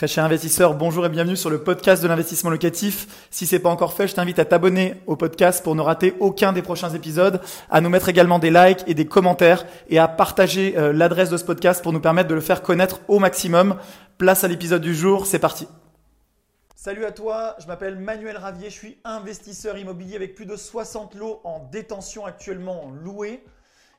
Très cher investisseur, bonjour et bienvenue sur le podcast de l'investissement locatif. Si c'est pas encore fait, je t'invite à t'abonner au podcast pour ne rater aucun des prochains épisodes, à nous mettre également des likes et des commentaires et à partager euh, l'adresse de ce podcast pour nous permettre de le faire connaître au maximum. Place à l'épisode du jour, c'est parti. Salut à toi, je m'appelle Manuel Ravier, je suis investisseur immobilier avec plus de 60 lots en détention actuellement loués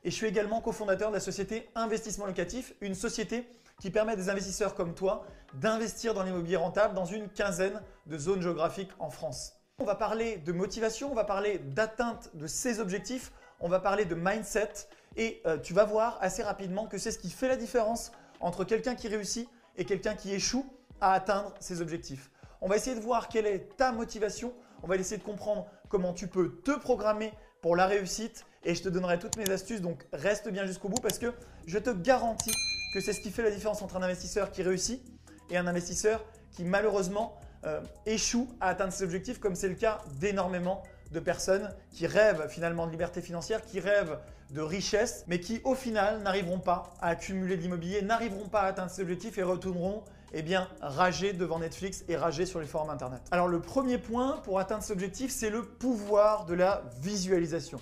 et je suis également cofondateur de la société Investissement Locatif, une société qui permet à des investisseurs comme toi d'investir dans l'immobilier rentable dans une quinzaine de zones géographiques en France. On va parler de motivation, on va parler d'atteinte de ses objectifs, on va parler de mindset et euh, tu vas voir assez rapidement que c'est ce qui fait la différence entre quelqu'un qui réussit et quelqu'un qui échoue à atteindre ses objectifs. On va essayer de voir quelle est ta motivation, on va essayer de comprendre comment tu peux te programmer pour la réussite et je te donnerai toutes mes astuces. Donc reste bien jusqu'au bout parce que je te garantis que c'est ce qui fait la différence entre un investisseur qui réussit et un investisseur qui malheureusement euh, échoue à atteindre ses objectifs, comme c'est le cas d'énormément de personnes qui rêvent finalement de liberté financière, qui rêvent de richesse, mais qui au final n'arriveront pas à accumuler de l'immobilier, n'arriveront pas à atteindre ses objectifs et retourneront eh bien, rager devant Netflix et rager sur les forums internet. Alors le premier point pour atteindre cet objectif, c'est le pouvoir de la visualisation.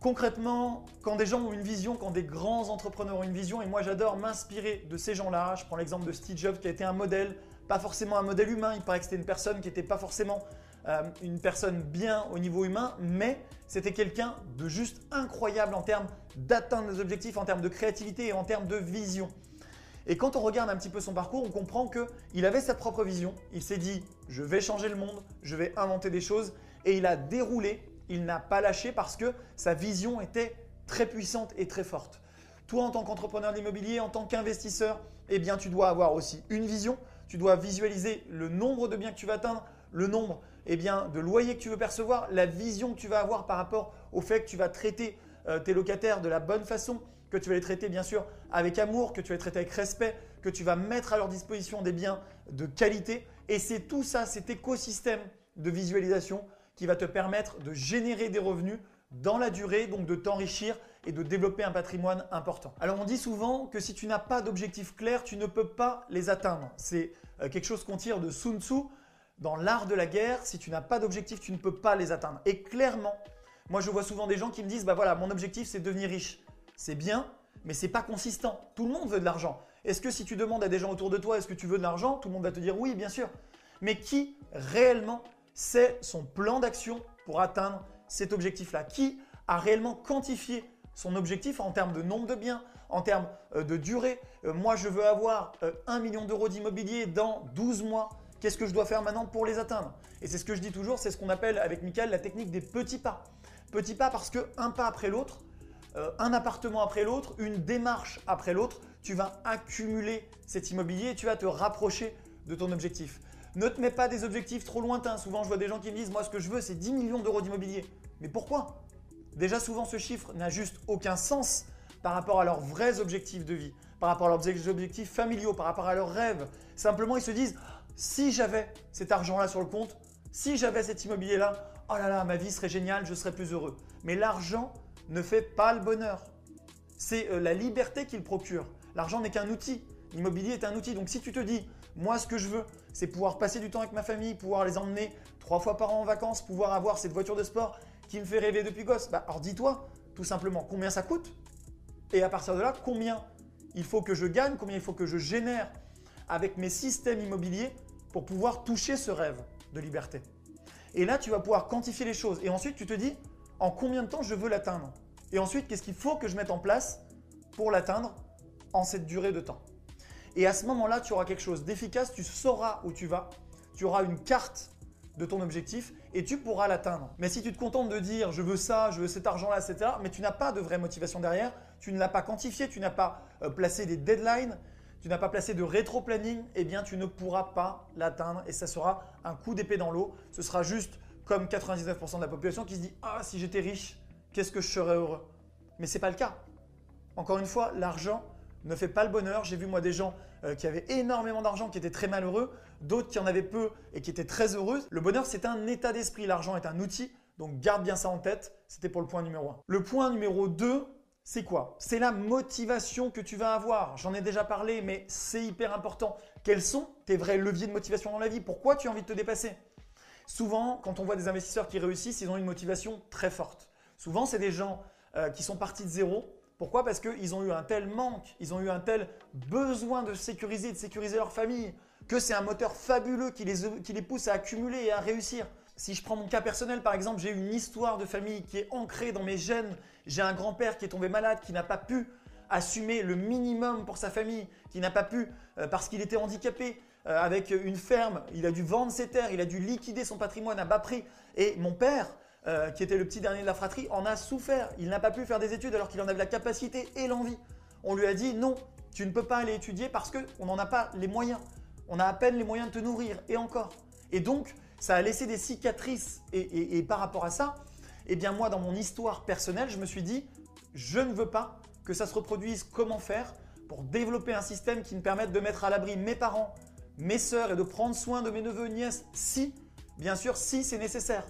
Concrètement, quand des gens ont une vision, quand des grands entrepreneurs ont une vision, et moi j'adore m'inspirer de ces gens-là, je prends l'exemple de Steve Jobs qui a été un modèle, pas forcément un modèle humain, il paraît que c'était une personne qui n'était pas forcément euh, une personne bien au niveau humain, mais c'était quelqu'un de juste incroyable en termes d'atteindre des objectifs, en termes de créativité et en termes de vision. Et quand on regarde un petit peu son parcours, on comprend qu'il avait sa propre vision. Il s'est dit, je vais changer le monde, je vais inventer des choses. Et il a déroulé il n'a pas lâché parce que sa vision était très puissante et très forte. Toi, en tant qu'entrepreneur d'immobilier, en tant qu'investisseur, eh bien, tu dois avoir aussi une vision. Tu dois visualiser le nombre de biens que tu vas atteindre, le nombre eh bien, de loyers que tu veux percevoir, la vision que tu vas avoir par rapport au fait que tu vas traiter euh, tes locataires de la bonne façon, que tu vas les traiter bien sûr avec amour, que tu vas les traiter avec respect, que tu vas mettre à leur disposition des biens de qualité. Et c'est tout ça, cet écosystème de visualisation qui va te permettre de générer des revenus dans la durée, donc de t'enrichir et de développer un patrimoine important. Alors on dit souvent que si tu n'as pas d'objectifs clairs, tu ne peux pas les atteindre. C'est euh, quelque chose qu'on tire de Sun Tzu dans l'art de la guerre. Si tu n'as pas d'objectifs, tu ne peux pas les atteindre. Et clairement, moi je vois souvent des gens qui me disent bah voilà, mon objectif c'est de devenir riche. C'est bien, mais c'est pas consistant. Tout le monde veut de l'argent. Est-ce que si tu demandes à des gens autour de toi est-ce que tu veux de l'argent, tout le monde va te dire oui, bien sûr. Mais qui réellement c'est son plan d'action pour atteindre cet objectif-là. Qui a réellement quantifié son objectif en termes de nombre de biens, en termes euh, de durée? Euh, Moi, je veux avoir 1 euh, million d'euros d'immobilier dans 12 mois. Qu'est-ce que je dois faire maintenant pour les atteindre? Et c'est ce que je dis toujours, c'est ce qu'on appelle avec Michael la technique des petits pas. Petits pas parce que un pas après l'autre, un appartement après l'autre, une démarche après l'autre, tu vas accumuler cet immobilier et tu vas te rapprocher de ton objectif. Ne te mets pas des objectifs trop lointains. Souvent, je vois des gens qui me disent Moi, ce que je veux, c'est 10 millions d'euros d'immobilier. Mais pourquoi? Déjà, souvent, ce chiffre n'a juste aucun sens par rapport à leurs vrais objectifs de vie, par rapport à leurs objectifs familiaux, par rapport à leurs rêves. Simplement, ils se disent Si j'avais cet argent-là sur le compte, si j'avais cet immobilier-là, oh là là, ma vie serait géniale, je serais plus heureux. Mais l'argent ne fait pas le bonheur. C'est euh, la liberté qu'il procure. L'argent n'est qu'un outil. L'immobilier est un outil. Donc si tu te dis, moi ce que je veux, c'est pouvoir passer du temps avec ma famille, pouvoir les emmener trois fois par an en vacances, pouvoir avoir cette voiture de sport qui me fait rêver depuis gosse. Bah, alors dis-toi tout simplement combien ça coûte et à partir de là, combien il faut que je gagne, combien il faut que je génère avec mes systèmes immobiliers pour pouvoir toucher ce rêve de liberté. Et là, tu vas pouvoir quantifier les choses. Et ensuite, tu te dis en combien de temps je veux l'atteindre? Et ensuite, qu'est-ce qu'il faut que je mette en place pour l'atteindre en cette durée de temps? Et à ce moment-là, tu auras quelque chose d'efficace, tu sauras où tu vas, tu auras une carte de ton objectif et tu pourras l'atteindre. Mais si tu te contentes de dire je veux ça, je veux cet argent-là, etc., mais tu n'as pas de vraie motivation derrière, tu ne l'as pas quantifié, tu n'as pas euh, placé des deadlines, tu n'as pas placé de rétro-planning, eh bien tu ne pourras pas l'atteindre et ça sera un coup d'épée dans l'eau. Ce sera juste comme 99% de la population qui se dit ah si j'étais riche, qu'est-ce que je serais heureux? Mais ce n'est pas le cas. Encore une fois, l'argent ne fait pas le bonheur. J'ai vu moi des gens euh, qui avaient énormément d'argent, qui étaient très malheureux, d'autres qui en avaient peu et qui étaient très heureux. Le bonheur, c'est un état d'esprit. L'argent est un outil, donc garde bien ça en tête. C'était pour le point numéro 1. Le point numéro 2, c'est quoi? C'est la motivation que tu vas avoir. J'en ai déjà parlé, mais c'est hyper important. Quels sont tes vrais leviers de motivation dans la vie? Pourquoi tu as envie de te dépasser? Souvent, quand on voit des investisseurs qui réussissent, ils ont une motivation très forte. Souvent, c'est des gens euh, qui sont partis de zéro. Pourquoi? Parce qu'ils ont eu un tel manque, ils ont eu un tel besoin de sécuriser, de sécuriser leur famille, que c'est un moteur fabuleux qui les, pousse à accumuler et à réussir. Si je prends mon cas personnel, par exemple, j'ai une histoire de famille qui est ancrée dans mes gènes. J'ai un grand-père qui est tombé malade, qui n'a pas pu assumer le minimum pour sa famille, qui n'a pas pu, euh, parce qu'il était handicapé, euh, avec une ferme, il a dû vendre ses terres, il a dû liquider son patrimoine à bas prix. Et mon père, euh, qui était le petit dernier de la fratrie, en a souffert. Il n'a pas pu faire des études alors qu'il en avait la capacité et l'envie. On lui a dit non, tu ne peux pas aller étudier parce qu'on n'en a pas les moyens. On a à peine les moyens de te nourrir, et encore. Et donc, ça a laissé des cicatrices. Et, par rapport à ça, eh bien moi, dans mon histoire personnelle, je me suis dit, je ne veux pas que ça se reproduise. Comment faire pour développer un système qui me permette de mettre à l'abri mes parents, mes sœurs et de prendre soin de mes neveux et nièces si, bien sûr, si c'est nécessaire?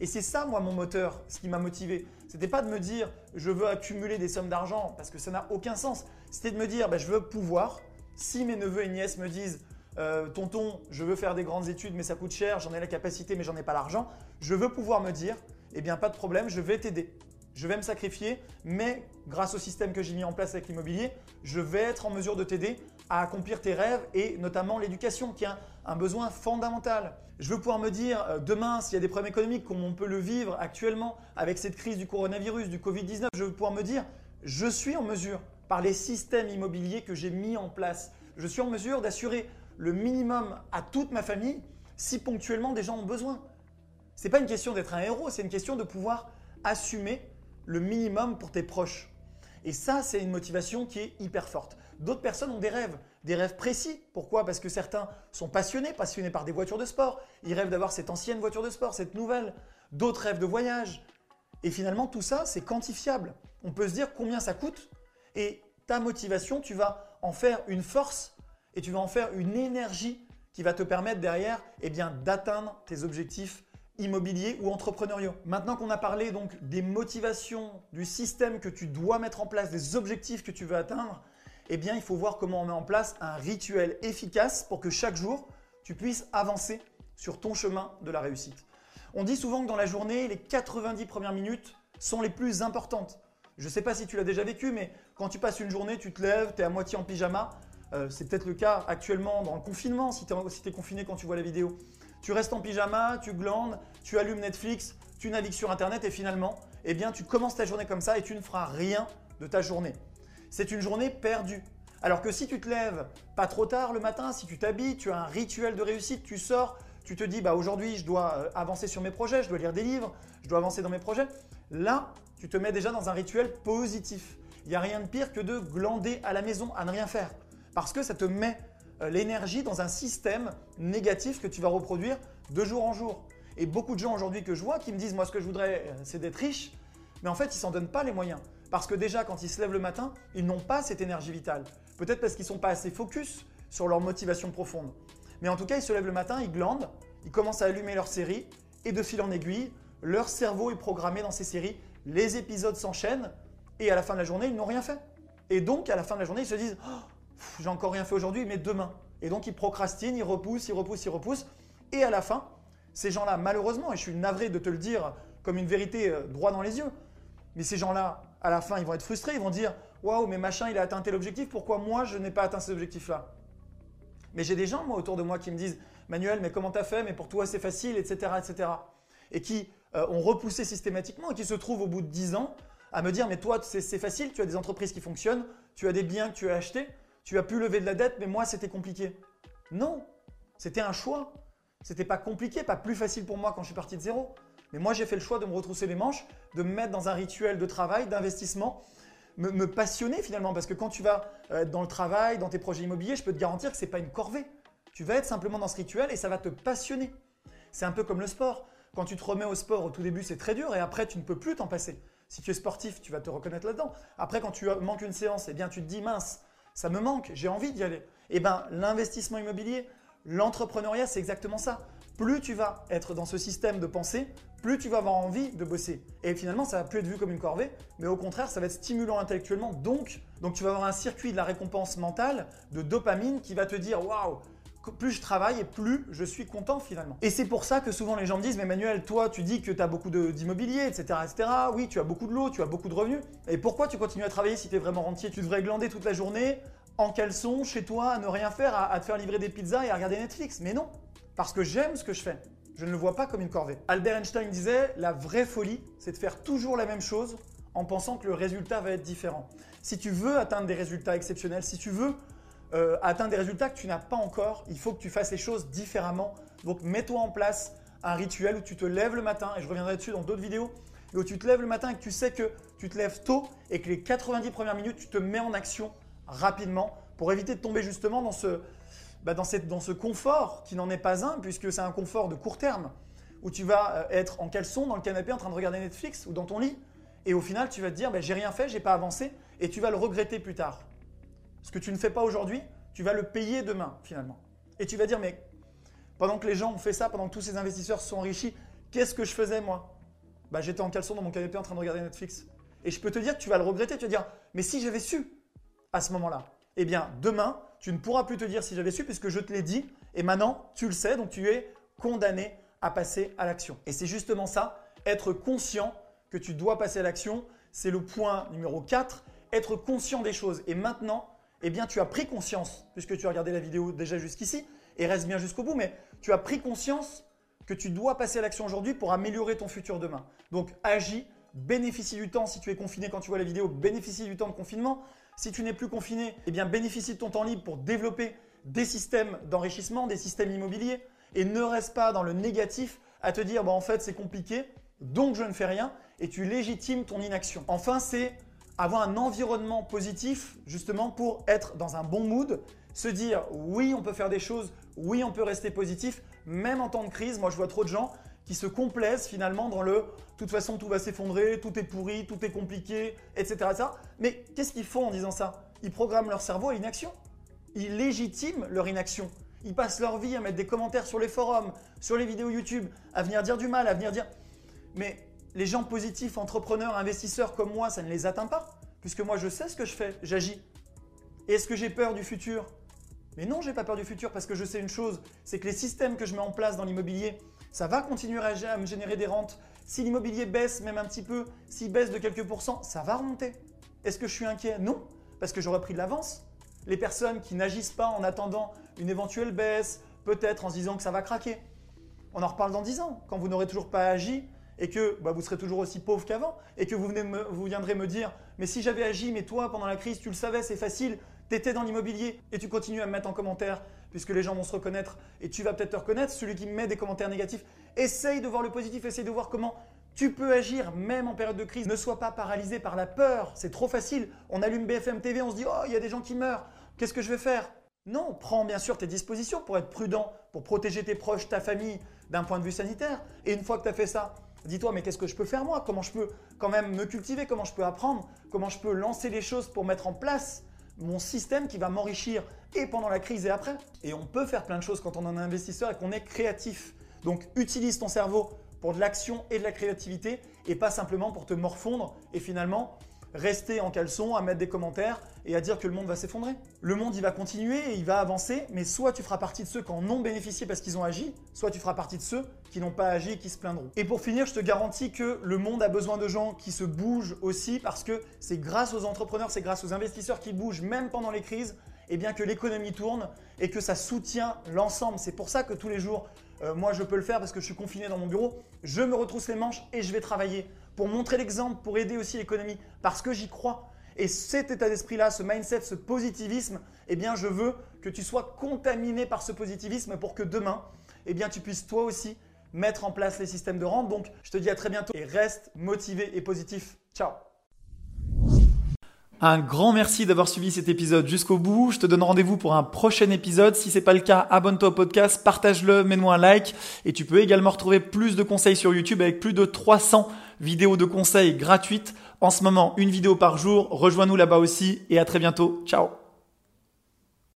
Et c'est ça, moi, mon moteur, ce qui m'a motivé. C'était pas de me dire je veux accumuler des sommes d'argent parce que ça n'a aucun sens. C'était de me dire ben, je veux pouvoir, si mes neveux et nièces me disent euh, tonton, je veux faire des grandes études, mais ça coûte cher, j'en ai la capacité, mais j'en ai pas l'argent. Je veux pouvoir me dire, eh bien, pas de problème, je vais t'aider. Je vais me sacrifier, mais grâce au système que j'ai mis en place avec l'immobilier, je vais être en mesure de t'aider à accomplir tes rêves et notamment l'éducation qui est un, besoin fondamental. Je veux pouvoir me dire euh, demain s'il y a des problèmes économiques comme on peut le vivre actuellement avec cette crise du coronavirus, du Covid-19, je veux pouvoir me dire je suis en mesure par les systèmes immobiliers que j'ai mis en place, je suis en mesure d'assurer le minimum à toute ma famille si ponctuellement des gens ont besoin. Ce n'est pas une question d'être un héros, c'est une question de pouvoir assumer le minimum pour tes proches. Et ça, c'est une motivation qui est hyper forte. D'autres personnes ont des rêves, des rêves précis. Pourquoi? Parce que certains sont passionnés, passionnés par des voitures de sport. Ils rêvent d'avoir cette ancienne voiture de sport, cette nouvelle. D'autres rêvent de voyage. Et finalement, tout ça, c'est quantifiable. On peut se dire combien ça coûte. Et ta motivation, tu vas en faire une force et tu vas en faire une énergie qui va te permettre derrière eh bien, d'atteindre tes objectifs immobiliers ou entrepreneuriaux. Maintenant qu'on a parlé donc des motivations, du système que tu dois mettre en place, des objectifs que tu veux atteindre, eh bien il faut voir comment on met en place un rituel efficace pour que chaque jour tu puisses avancer sur ton chemin de la réussite. On dit souvent que dans la journée, les 90 premières minutes sont les plus importantes. Je ne sais pas si tu l'as déjà vécu, mais quand tu passes une journée, tu te lèves, tu es à moitié en pyjama, euh, c'est peut-être le cas actuellement dans le confinement, si tu es, confiné quand tu vois la vidéo. Tu restes en pyjama, tu glandes, tu allumes Netflix, tu navigues sur Internet et finalement, eh bien, tu commences ta journée comme ça et tu ne feras rien de ta journée. C'est une journée perdue. Alors que si tu te lèves pas trop tard le matin, si tu t'habilles, tu as un rituel de réussite, tu sors, tu te dis bah aujourd'hui je dois euh, avancer sur mes projets, je dois lire des livres, je dois avancer dans mes projets. Là, tu te mets déjà dans un rituel positif. Il n'y a rien de pire que de glander à la maison, à ne rien faire. Parce que ça te met l'énergie dans un système négatif que tu vas reproduire de jour en jour. Et beaucoup de gens aujourd'hui que je vois qui me disent moi ce que je voudrais euh, c'est d'être riche, mais en fait ils s'en donnent pas les moyens. Parce que déjà quand ils se lèvent le matin, ils n'ont pas cette énergie vitale. Peut-être parce qu'ils sont pas assez focus sur leur motivation profonde. Mais en tout cas ils se lèvent le matin, ils glandent, ils commencent à allumer leur série et de fil en aiguille, leur cerveau est programmé dans ces séries, les épisodes s'enchaînent et à la fin de la journée ils n'ont rien fait. Et donc à la fin de la journée ils se disent oh, j'ai encore rien fait aujourd'hui, mais demain. Et donc ils procrastinent, ils repoussent, ils repoussent, ils repoussent. Et à la fin, ces gens-là, malheureusement, et je suis navré de te le dire comme une vérité euh, droit dans les yeux, mais ces gens-là, à la fin, ils vont être frustrés, ils vont dire Waouh, mais machin, il a atteint tel objectif, pourquoi moi je n'ai pas atteint cet objectif-là Mais j'ai des gens, moi, autour de moi qui me disent Manuel, mais comment t'as fait? Mais pour toi, c'est facile, etc., etc. Et qui euh, ont repoussé systématiquement et qui se trouvent au bout de 10 ans à me dire Mais toi, c'est facile, tu as des entreprises qui fonctionnent, tu as des biens que tu as achetés, tu as pu lever de la dette, mais moi, c'était compliqué. Non, c'était un choix. C'était pas compliqué, pas plus facile pour moi quand je suis parti de zéro. Mais moi, j'ai fait le choix de me retrousser les manches, de me mettre dans un rituel de travail, d'investissement, me, passionner finalement. Parce que quand tu vas euh, dans le travail, dans tes projets immobiliers, je peux te garantir que ce n'est pas une corvée. Tu vas être simplement dans ce rituel et ça va te passionner. C'est un peu comme le sport. Quand tu te remets au sport au tout début, c'est très dur et après, tu ne peux plus t'en passer. Si tu es sportif, tu vas te reconnaître là-dedans. Après, quand tu manques une séance, eh bien, tu te dis mince, ça me manque, j'ai envie d'y aller. Eh bien, l'investissement immobilier, l'entrepreneuriat, c'est exactement ça. plus tu vas être dans ce système de pensée, plus tu vas avoir envie de bosser. Et finalement, ça va plus être vu comme une corvée, mais au contraire, ça va être stimulant intellectuellement. Donc, donc tu vas avoir un circuit de la récompense mentale, de dopamine, qui va te dire waouh, plus je travaille et plus je suis content finalement. Et c'est pour ça que souvent les gens me disent, mais Manuel, toi tu dis que tu as beaucoup d'immobilier, etc., etc. Oui, tu as beaucoup de lots, tu as beaucoup de revenus. Et pourquoi tu continues à travailler si tu es vraiment rentier? Tu devrais glander toute la journée en caleçon, chez toi, à ne rien faire, à, te faire livrer des pizzas et à regarder Netflix. Mais non, parce que j'aime ce que je fais. Je ne le vois pas comme une corvée. Albert Einstein disait, la vraie folie, c'est de faire toujours la même chose en pensant que le résultat va être différent. Si tu veux atteindre des résultats exceptionnels, si tu veux euh, des résultats que tu n'as pas encore, il faut que tu fasses les choses différemment. Donc mets-toi en place un rituel où tu te lèves le matin, et je reviendrai dessus dans d'autres vidéos, où tu te lèves le matin et que tu sais que tu te lèves tôt et que les 90 premières minutes, tu te mets en action rapidement pour éviter de tomber justement dans ce, bah, dans ce confort qui n'en est pas un, puisque c'est un confort de court terme, où tu vas euh, être en caleçon dans le canapé en train de regarder Netflix ou dans ton lit, et au final tu vas te dire bah, j'ai rien fait, j'ai pas avancé, et tu vas le regretter plus tard. Ce que tu ne fais pas aujourd'hui, tu vas le payer demain finalement. Et tu vas dire, mais pendant que les gens ont fait ça, pendant que tous ces investisseurs se sont enrichis, qu'est-ce que je faisais moi? Bah, J'étais en caleçon dans mon canapé en train de regarder Netflix. Et je peux te dire que tu vas le regretter, tu vas dire, mais si j'avais su à ce moment-là, eh bien demain, tu ne pourras plus te dire si j'avais su puisque je te l'ai dit, et maintenant tu le sais, donc tu es condamné à passer à l'action. Et c'est justement ça, être conscient que tu dois passer à l'action, c'est le point numéro 4, être conscient des choses. Et maintenant, eh bien tu as pris conscience, puisque tu as regardé la vidéo déjà jusqu'ici, et reste bien jusqu'au bout, mais tu as pris conscience que tu dois passer à l'action aujourd'hui pour améliorer ton futur demain. Donc agis, bénéficie du temps si tu es confiné quand tu vois la vidéo, bénéficie du temps de confinement. Si tu n'es plus confiné, eh bien bénéficie de ton temps libre pour développer des systèmes d'enrichissement, des systèmes immobiliers, et ne reste pas dans le négatif à te dire, bah, en fait c'est compliqué, donc je ne fais rien, et tu légitimes ton inaction. Enfin, c'est avoir un environnement positif justement pour être dans un bon mood, se dire oui on peut faire des choses, oui on peut rester positif, même en temps de crise. Moi je vois trop de gens qui se complaisent finalement dans le de toute façon tout va s'effondrer, tout est pourri, tout est compliqué, etc. Mais qu'est-ce qu'ils font en disant ça? Ils programment leur cerveau à l'inaction. Ils légitiment leur inaction. Ils passent leur vie à mettre des commentaires sur les forums, sur les vidéos YouTube, à venir dire du mal, à venir dire... Mais les gens positifs, entrepreneurs, investisseurs comme moi, ça ne les atteint pas. Puisque moi, je sais ce que je fais, j'agis. Est-ce que j'ai peur du futur? Mais non, j'ai pas peur du futur parce que je sais une chose, c'est que les systèmes que je mets en place dans l'immobilier, ça va continuer à me générer des rentes. Si l'immobilier baisse même un petit peu, s'il baisse de quelques pourcents, ça va remonter. Est-ce que je suis inquiet? Non, parce que j'aurais pris de l'avance. Les personnes qui n'agissent pas en attendant une éventuelle baisse, peut-être en se disant que ça va craquer. On en reparle dans 10 ans, quand vous n'aurez toujours pas agi et que bah, vous serez toujours aussi pauvre qu'avant, et que vous, venez vous viendrez me dire, mais si j'avais agi, mais toi, pendant la crise, tu le savais, c'est facile, tu étais dans l'immobilier, et tu continues à me mettre en commentaire, puisque les gens vont se reconnaître, et tu vas peut-être te reconnaître, celui qui me met des commentaires négatifs, essaye de voir le positif, essaye de voir comment tu peux agir même en période de crise. Ne sois pas paralysé par la peur, c'est trop facile. On allume BFM TV, on se dit, oh, il y a des gens qui meurent, qu'est-ce que je vais faire? Non, prends bien sûr tes dispositions pour être prudent, pour protéger tes proches, ta famille d'un point de vue sanitaire. Et une fois que tu as fait ça, Dis-toi, mais qu'est-ce que je peux faire moi? Comment je peux quand même me cultiver? Comment je peux apprendre? Comment je peux lancer les choses pour mettre en place mon système qui va m'enrichir et pendant la crise et après? Et on peut faire plein de choses quand on est investisseur et qu'on est créatif. Donc utilise ton cerveau pour de l'action et de la créativité et pas simplement pour te morfondre et finalement rester en caleçon, à mettre des commentaires et à dire que le monde va s'effondrer. Le monde, il va continuer et il va avancer, mais soit tu feras partie de ceux qui en ont bénéficié parce qu'ils ont agi, soit tu feras partie de ceux qui n'ont pas agi et qui se plaindront. Et pour finir, je te garantis que le monde a besoin de gens qui se bougent aussi parce que c'est grâce aux entrepreneurs, c'est grâce aux investisseurs qui bougent même pendant les crises et bien que l'économie tourne et que ça soutient l'ensemble. C'est pour ça que tous les jours, euh, moi je peux le faire parce que je suis confiné dans mon bureau, je me retrousse les manches et je vais travailler pour montrer l'exemple, pour aider aussi l'économie, parce que j'y crois. Et cet état d'esprit-là, ce mindset, ce positivisme, eh bien je veux que tu sois contaminé par ce positivisme pour que demain, eh bien tu puisses toi aussi mettre en place les systèmes de rente. Donc je te dis à très bientôt et reste motivé et positif. Ciao un grand merci d'avoir suivi cet épisode jusqu'au bout. Je te donne rendez-vous pour un prochain épisode. Si c'est pas le cas, abonne-toi au podcast, partage-le, mets-moi un like et tu peux également retrouver plus de conseils sur YouTube avec plus de 300 vidéos de conseils gratuites. En ce moment, une vidéo par jour. Rejoins-nous là-bas aussi et à très bientôt. Ciao